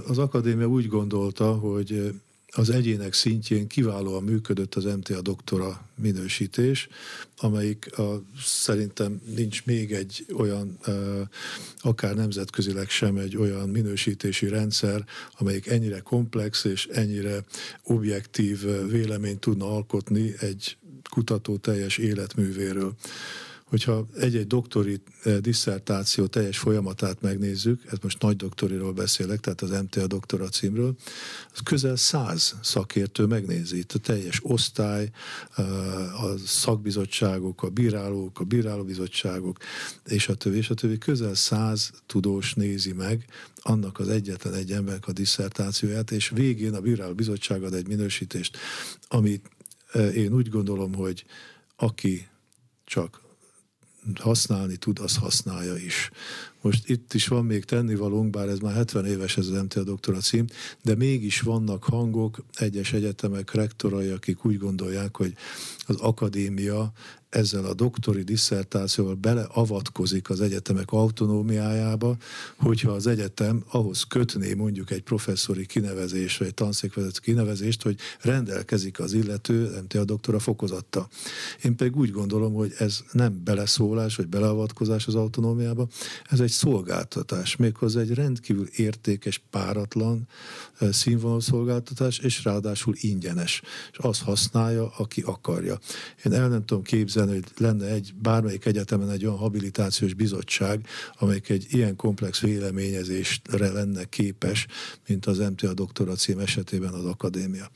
S2: Az akadémia úgy gondolta, hogy az egyének szintjén kiválóan működött az MTA doktora minősítés, amelyik a, szerintem nincs még egy olyan, akár nemzetközileg sem egy olyan minősítési rendszer, amelyik ennyire komplex és ennyire objektív véleményt tudna alkotni egy kutató teljes életművéről hogyha egy-egy doktori eh, disszertáció teljes folyamatát megnézzük, ez most nagy doktoriról beszélek, tehát az MTA doktora címről, az közel száz szakértő megnézi. Itt a teljes osztály, eh, a szakbizottságok, a bírálók, a bírálóbizottságok, és a többi, és a többi. Közel száz tudós nézi meg annak az egyetlen egy embernek a disszertációját, és végén a bírálóbizottság ad egy minősítést, amit eh, én úgy gondolom, hogy aki csak használni tud, az használja is. Most itt is van még tennivalónk, bár ez már 70 éves ez az MTA doktora cím, de mégis vannak hangok, egyes egyetemek rektorai, akik úgy gondolják, hogy az akadémia ezzel a doktori disszertációval beleavatkozik az egyetemek autonómiájába, hogyha az egyetem ahhoz kötné mondjuk egy professzori kinevezés, vagy egy tanszékvezető kinevezést, hogy rendelkezik az illető MTA doktora fokozatta. Én pedig úgy gondolom, hogy ez nem beleszólás, vagy beleavatkozás az autonómiába, ez egy szolgáltatás, méghozzá egy rendkívül értékes, páratlan színvonalú szolgáltatás, és ráadásul ingyenes. És azt használja, aki akarja. Én el nem tudom képzelni, hogy lenne egy bármelyik egyetemen egy olyan habilitációs bizottság, amelyik egy ilyen komplex véleményezésre lenne képes, mint az MTA doktora cím esetében az akadémia.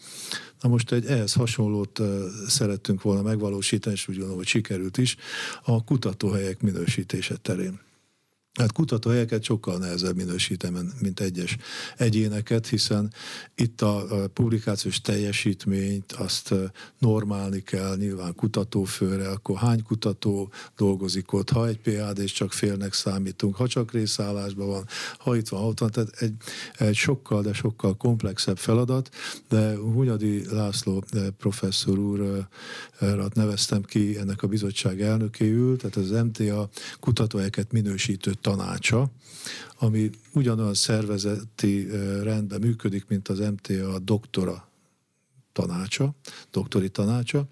S2: Na most egy ehhez hasonlót szerettünk volna megvalósítani, és úgy gondolom, hogy sikerült is, a kutatóhelyek minősítése terén. Hát kutatóhelyeket sokkal nehezebb minősítem, mint egyes egyéneket, hiszen itt a, publikációs teljesítményt azt normálni kell, nyilván kutatófőre, akkor hány kutató dolgozik ott, ha egy PAD és csak félnek számítunk, ha csak részállásban van, ha itt van, ott van, tehát egy, egy sokkal, de sokkal komplexebb feladat, de Hunyadi László professzor úrat neveztem ki ennek a bizottság elnökéül, tehát az MTA kutatóhelyeket minősítő tanácsa, ami ugyanolyan szervezeti rendben működik, mint az MTA doktora tanácsa, doktori tanácsa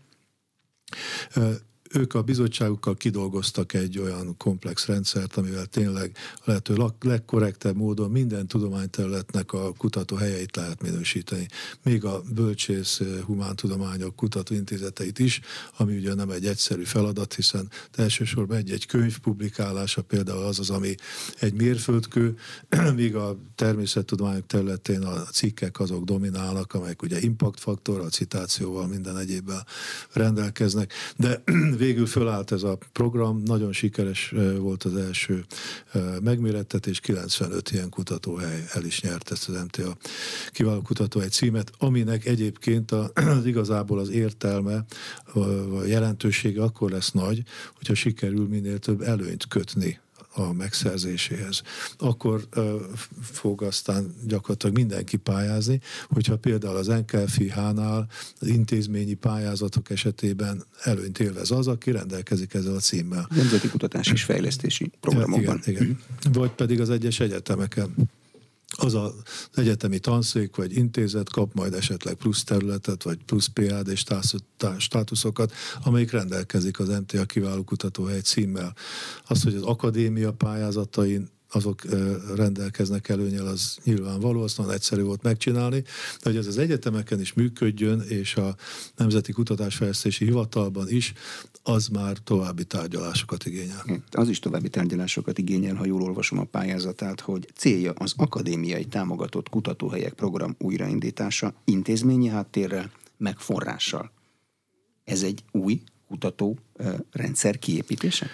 S2: ők a bizottságukkal kidolgoztak egy olyan komplex rendszert, amivel tényleg a lehető legkorrektebb módon minden tudományterületnek a kutató helyeit lehet minősíteni. Még a bölcsész eh, humántudományok kutatóintézeteit is, ami ugye nem egy egyszerű feladat, hiszen elsősorban egy-egy könyv publikálása például az az, ami egy mérföldkő, míg a természettudományok területén a cikkek azok dominálnak, amelyek ugye impactfaktor, a citációval, minden egyébben rendelkeznek, de végül fölállt ez a program, nagyon sikeres volt az első megmérettetés, 95 ilyen kutatóhely el is nyert ezt az MTA kiváló kutatóhely címet, aminek egyébként a, az igazából az értelme, a jelentősége akkor lesz nagy, hogyha sikerül minél több előnyt kötni a megszerzéséhez. Akkor fog aztán gyakorlatilag mindenki pályázni, hogyha például az NKFH-nál az intézményi pályázatok esetében előnyt élvez az, aki rendelkezik ezzel a címmel.
S1: Nemzeti Kutatási és Fejlesztési Programokban.
S2: Igen, igen. Vagy pedig az egyes egyetemeken az az egyetemi tanszék vagy intézet kap majd esetleg plusz területet, vagy plusz PhD státuszokat, amelyik rendelkezik az MTA kiváló kutatóhely címmel. Az, hogy az akadémia pályázatain azok rendelkeznek előnyel, az nyilvánvaló, azt nagyon egyszerű volt megcsinálni, de hogy ez az egyetemeken is működjön, és a Nemzeti Kutatásfejlesztési Hivatalban is, az már további tárgyalásokat igényel. Hm,
S1: az is további tárgyalásokat igényel, ha jól olvasom a pályázatát, hogy célja az akadémiai támogatott kutatóhelyek program újraindítása intézményi háttérrel, meg forrással. Ez egy új kutató rendszer kiépítése?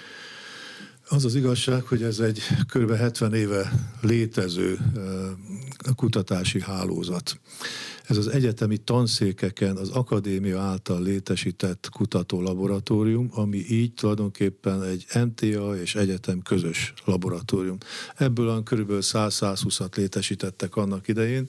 S2: Az az igazság, hogy ez egy kb. 70 éve létező kutatási hálózat. Ez az egyetemi tanszékeken az akadémia által létesített kutató-laboratórium, ami így tulajdonképpen egy MTA és egyetem közös laboratórium. Ebből a kb. 100-120-at létesítettek annak idején.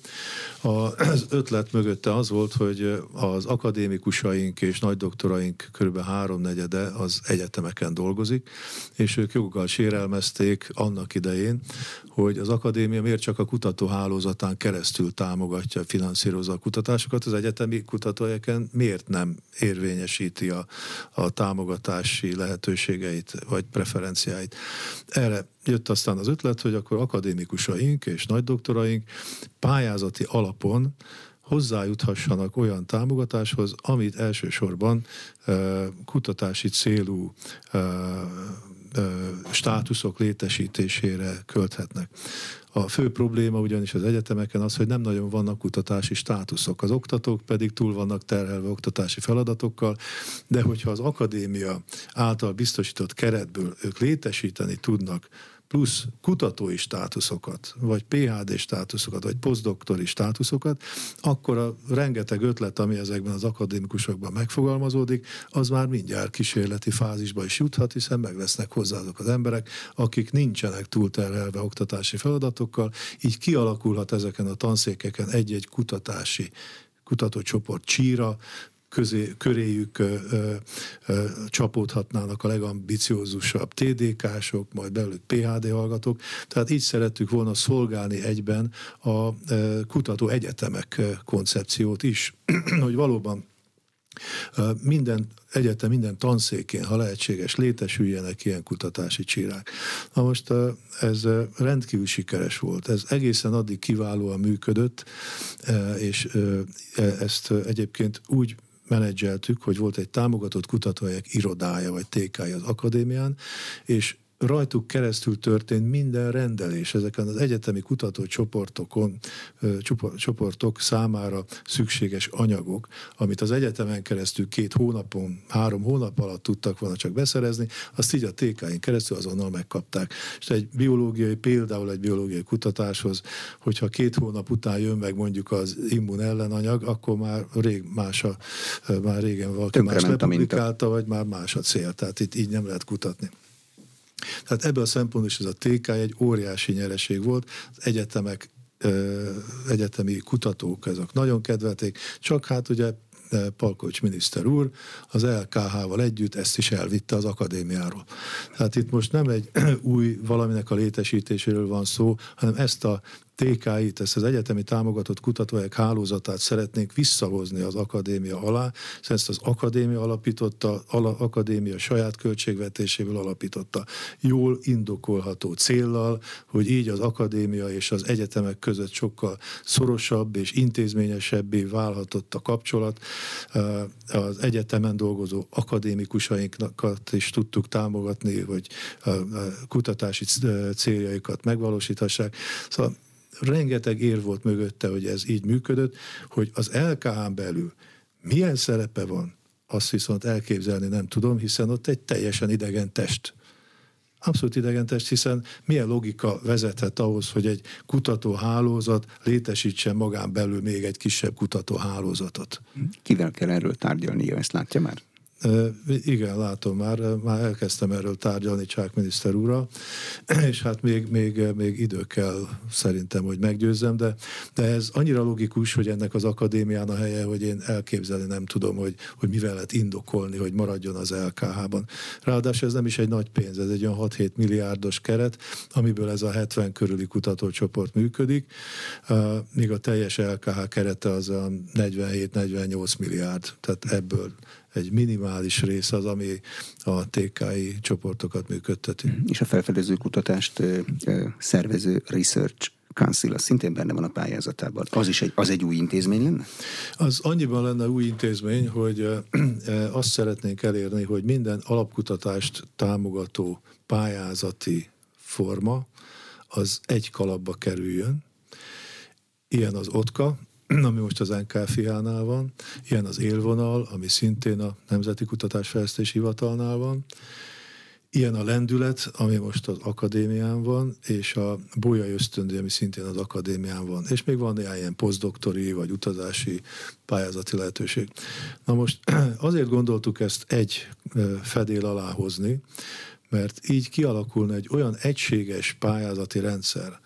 S2: Az ötlet mögötte az volt, hogy az akadémikusaink és nagydoktoraink kb. háromnegyede az egyetemeken dolgozik, és ők joggal sérelmezték annak idején, hogy az akadémia miért csak a kutatóhálózatán keresztül támogatja, finanszírozza a kutatásokat, az egyetemi kutatóhelyeken miért nem érvényesíti a, a támogatási lehetőségeit vagy preferenciáit. Erre jött aztán az ötlet, hogy akkor akadémikusaink és nagydoktoraink pályázati alapon hozzájuthassanak olyan támogatáshoz, amit elsősorban uh, kutatási célú uh, státuszok létesítésére költhetnek. A fő probléma ugyanis az egyetemeken az, hogy nem nagyon vannak kutatási státuszok. Az oktatók pedig túl vannak terhelve oktatási feladatokkal, de hogyha az akadémia által biztosított keretből ők létesíteni tudnak plusz kutatói státuszokat, vagy PHD státuszokat, vagy posztdoktori státuszokat, akkor a rengeteg ötlet, ami ezekben az akadémikusokban megfogalmazódik, az már mindjárt kísérleti fázisba is juthat, hiszen meg hozzá azok az emberek, akik nincsenek túlterhelve oktatási feladatokkal, így kialakulhat ezeken a tanszékeken egy-egy kutatási kutatócsoport csíra, közé, köréjük ö, ö, ö, csapódhatnának a legambiciózusabb TDK-sok, majd belőlük PHD hallgatók. Tehát így szerettük volna szolgálni egyben a ö, kutató egyetemek koncepciót is, hogy valóban minden egyetem, minden tanszékén, ha lehetséges, létesüljenek ilyen kutatási csírák. Na most ez rendkívül sikeres volt. Ez egészen addig kiválóan működött, és e, ezt egyébként úgy menedzseltük, hogy volt egy támogatott kutatóhelyek irodája, vagy tk az akadémián, és rajtuk keresztül történt minden rendelés ezeken az egyetemi kutatócsoportokon, csoportok számára szükséges anyagok, amit az egyetemen keresztül két hónapon, három hónap alatt tudtak volna csak beszerezni, azt így a TK-in keresztül azonnal megkapták. És egy biológiai, például egy biológiai kutatáshoz, hogyha két hónap után jön meg mondjuk az immun ellenanyag, akkor már rég más a, már régen valaki Tönkre más lepublikálta, vagy már más a cél. Tehát itt így nem lehet kutatni. Tehát ebből a szempontból is ez a TK egy óriási nyereség volt. Az egyetemek egyetemi kutatók, ezek nagyon kedvelték, csak hát ugye Palkocs miniszter úr az LKH-val együtt ezt is elvitte az akadémiáról. Tehát itt most nem egy új valaminek a létesítéséről van szó, hanem ezt a TKI-t, ezt az egyetemi támogatott kutatóhelyek hálózatát szeretnénk visszahozni az akadémia alá, hiszen ezt az akadémia alapította, al- akadémia saját költségvetéséből alapította. Jól indokolható céllal, hogy így az akadémia és az egyetemek között sokkal szorosabb és intézményesebbé válhatott a kapcsolat. Az egyetemen dolgozó akadémikusainkat is tudtuk támogatni, hogy kutatási céljaikat megvalósíthassák. Szóval rengeteg ér volt mögötte, hogy ez így működött, hogy az LKH-n belül milyen szerepe van, azt viszont elképzelni nem tudom, hiszen ott egy teljesen idegen test. Abszolút idegen test, hiszen milyen logika vezethet ahhoz, hogy egy kutatóhálózat létesítsen magán belül még egy kisebb kutatóhálózatot.
S1: Kivel kell erről tárgyalnia, ezt látja már?
S2: Igen, látom már, már elkezdtem erről tárgyalni Csák miniszter úrra, és hát még, még, még idő kell szerintem, hogy meggyőzzem, de, de ez annyira logikus, hogy ennek az akadémián a helye, hogy én elképzelni nem tudom, hogy, hogy mivel lehet indokolni, hogy maradjon az LKH-ban. Ráadásul ez nem is egy nagy pénz, ez egy olyan 6-7 milliárdos keret, amiből ez a 70 körüli kutatócsoport működik, míg a teljes LKH kerete az a 47-48 milliárd, tehát ebből egy minimális rész az, ami a TKI csoportokat működteti.
S1: Mhm. És a felfedező kutatást szervező Research Council, az szintén benne van a pályázatában. Az is egy, az egy új intézmény lenne?
S2: Az annyiban lenne új intézmény, hogy azt szeretnénk elérni, hogy minden alapkutatást támogató pályázati forma az egy kalapba kerüljön. Ilyen az OTKA, ami most az NKFIH-nál van, ilyen az élvonal, ami szintén a Nemzeti Kutatásfejlesztési Hivatalnál van, ilyen a lendület, ami most az akadémián van, és a bolyai ösztöndíj, ami szintén az akadémián van. És még van néhány ilyen posztdoktori vagy utazási pályázati lehetőség. Na most azért gondoltuk ezt egy fedél alá hozni, mert így kialakulna egy olyan egységes pályázati rendszer,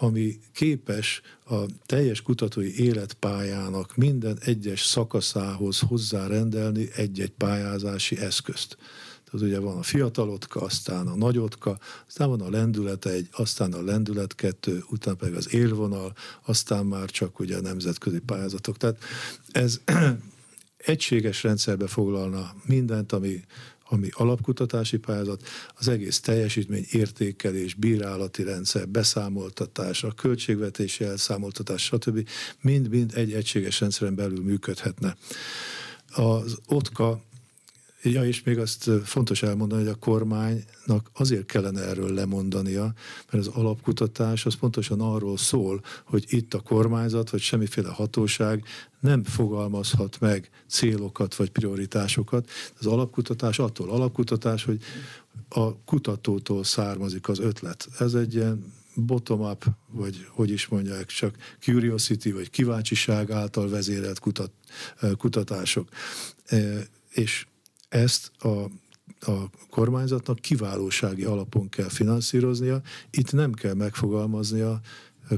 S2: ami képes a teljes kutatói életpályának minden egyes szakaszához hozzárendelni egy-egy pályázási eszközt. Tehát ugye van a fiatalotka, aztán a nagyotka, aztán van a lendület egy, aztán a lendület kettő, utána pedig az élvonal, aztán már csak ugye a nemzetközi pályázatok. Tehát ez egységes rendszerbe foglalna mindent, ami ami alapkutatási pályázat, az egész teljesítmény, értékelés, bírálati rendszer, beszámoltatás, a költségvetési elszámoltatás, stb. mind-mind egy egységes rendszeren belül működhetne. Az OTKA Ja, és még azt fontos elmondani, hogy a kormánynak azért kellene erről lemondania, mert az alapkutatás az pontosan arról szól, hogy itt a kormányzat vagy semmiféle hatóság nem fogalmazhat meg célokat vagy prioritásokat. Az alapkutatás attól alapkutatás, hogy a kutatótól származik az ötlet. Ez egy ilyen bottom-up, vagy hogy is mondják, csak curiosity, vagy kíváncsiság által vezérelt kutat, kutatások. És ezt a a kormányzatnak kiválósági alapon kell finanszíroznia, itt nem kell megfogalmaznia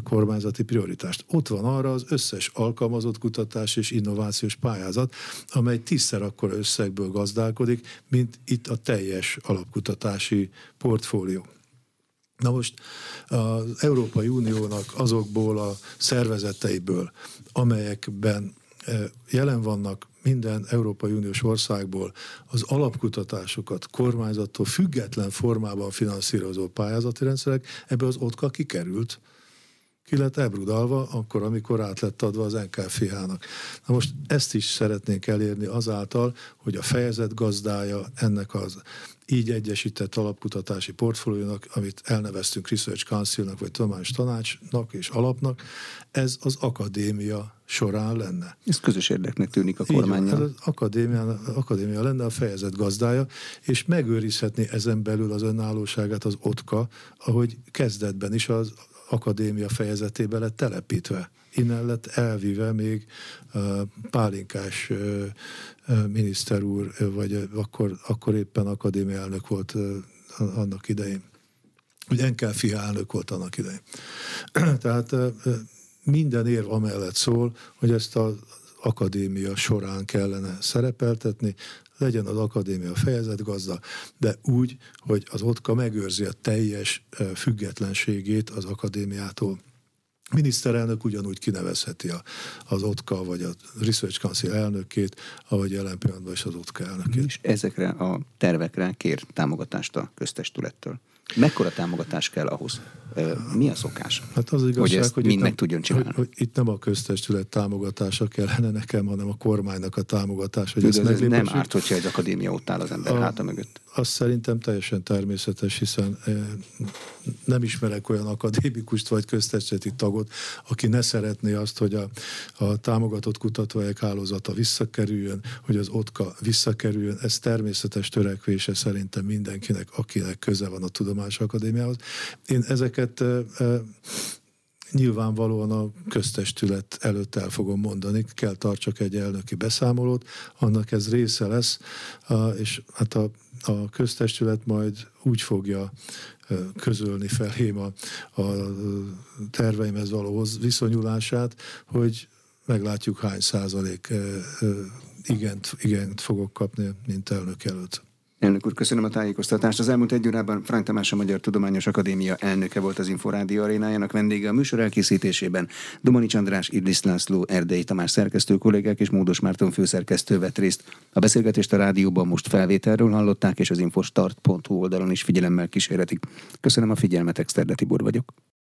S2: kormányzati prioritást. Ott van arra az összes alkalmazott kutatás és innovációs pályázat, amely tízszer akkor összegből gazdálkodik, mint itt a teljes alapkutatási portfólió. Na most az Európai Uniónak azokból a szervezeteiből, amelyekben eh, jelen vannak minden Európai Uniós országból az alapkutatásokat kormányzattól független formában finanszírozó pályázati rendszerek, ebből az OTKA kikerült ki lett ebrudalva, akkor, amikor át lett adva az NKFH-nak. Na most ezt is szeretnénk elérni azáltal, hogy a fejezet gazdája ennek az így egyesített alapkutatási portfóliónak, amit elneveztünk Research Councilnak, vagy Tudományos Tanácsnak és Alapnak, ez az akadémia során lenne.
S1: Ez közös érdeknek tűnik a kormányjal. Ez
S2: az akadémia, akadémia lenne a fejezet gazdája, és megőrizhetni ezen belül az önállóságát az OTKA, ahogy kezdetben is az akadémia fejezetébe lett telepítve. Innen lett elvive még Pálinkás miniszter úr, vagy akkor, akkor éppen akadémia elnök volt annak idején. Ugye Enkel elnök volt annak idején. Tehát minden érv amellett szól, hogy ezt az akadémia során kellene szerepeltetni, legyen az akadémia fejezetgazda, de úgy, hogy az OTKA megőrzi a teljes függetlenségét az akadémiától. Miniszterelnök ugyanúgy kinevezheti a, az OTKA vagy a Research Council elnökét, ahogy jelen pillanatban is az OTKA elnökét.
S1: És ezekre a tervekre kér támogatást a köztestülettől. Mekkora támogatás kell ahhoz? Mi a szokás?
S2: Hát az igazság, hogy,
S1: ezt hogy mind meg tudjon csinálni.
S2: Hogy, hogy itt nem a köztestület támogatása kellene nekem, hanem a kormánynak a támogatása.
S1: Hogy ez nem árt, hogyha egy akadémia ott áll az ember a, háta mögött.
S2: Azt szerintem teljesen természetes, hiszen nem ismerek olyan akadémikust vagy köztestületi tagot, aki ne szeretné azt, hogy a, a támogatott kutatóhelyek hálózata visszakerüljön, hogy az OTKA visszakerüljön. Ez természetes törekvése szerintem mindenkinek, akinek köze van a Tudományos Akadémiához. Én ezeket nyilvánvalóan a köztestület előtt el fogom mondani, kell tartsak egy elnöki beszámolót, annak ez része lesz, és hát a, a köztestület majd úgy fogja közölni felém a, a terveimhez való viszonyulását, hogy meglátjuk hány százalék igent, igent fogok kapni, mint elnök előtt.
S1: Elnök úr, köszönöm a tájékoztatást. Az elmúlt egy órában Frany Tamás a Magyar Tudományos Akadémia elnöke volt az Inforádió arénájának vendége a műsor elkészítésében. Domani András, Idris László, Erdei Tamás szerkesztő kollégák és Módos Márton főszerkesztő vett részt. A beszélgetést a rádióban most felvételről hallották, és az infostart.hu oldalon is figyelemmel kísérletik. Köszönöm a figyelmet, Exterde Tibor vagyok.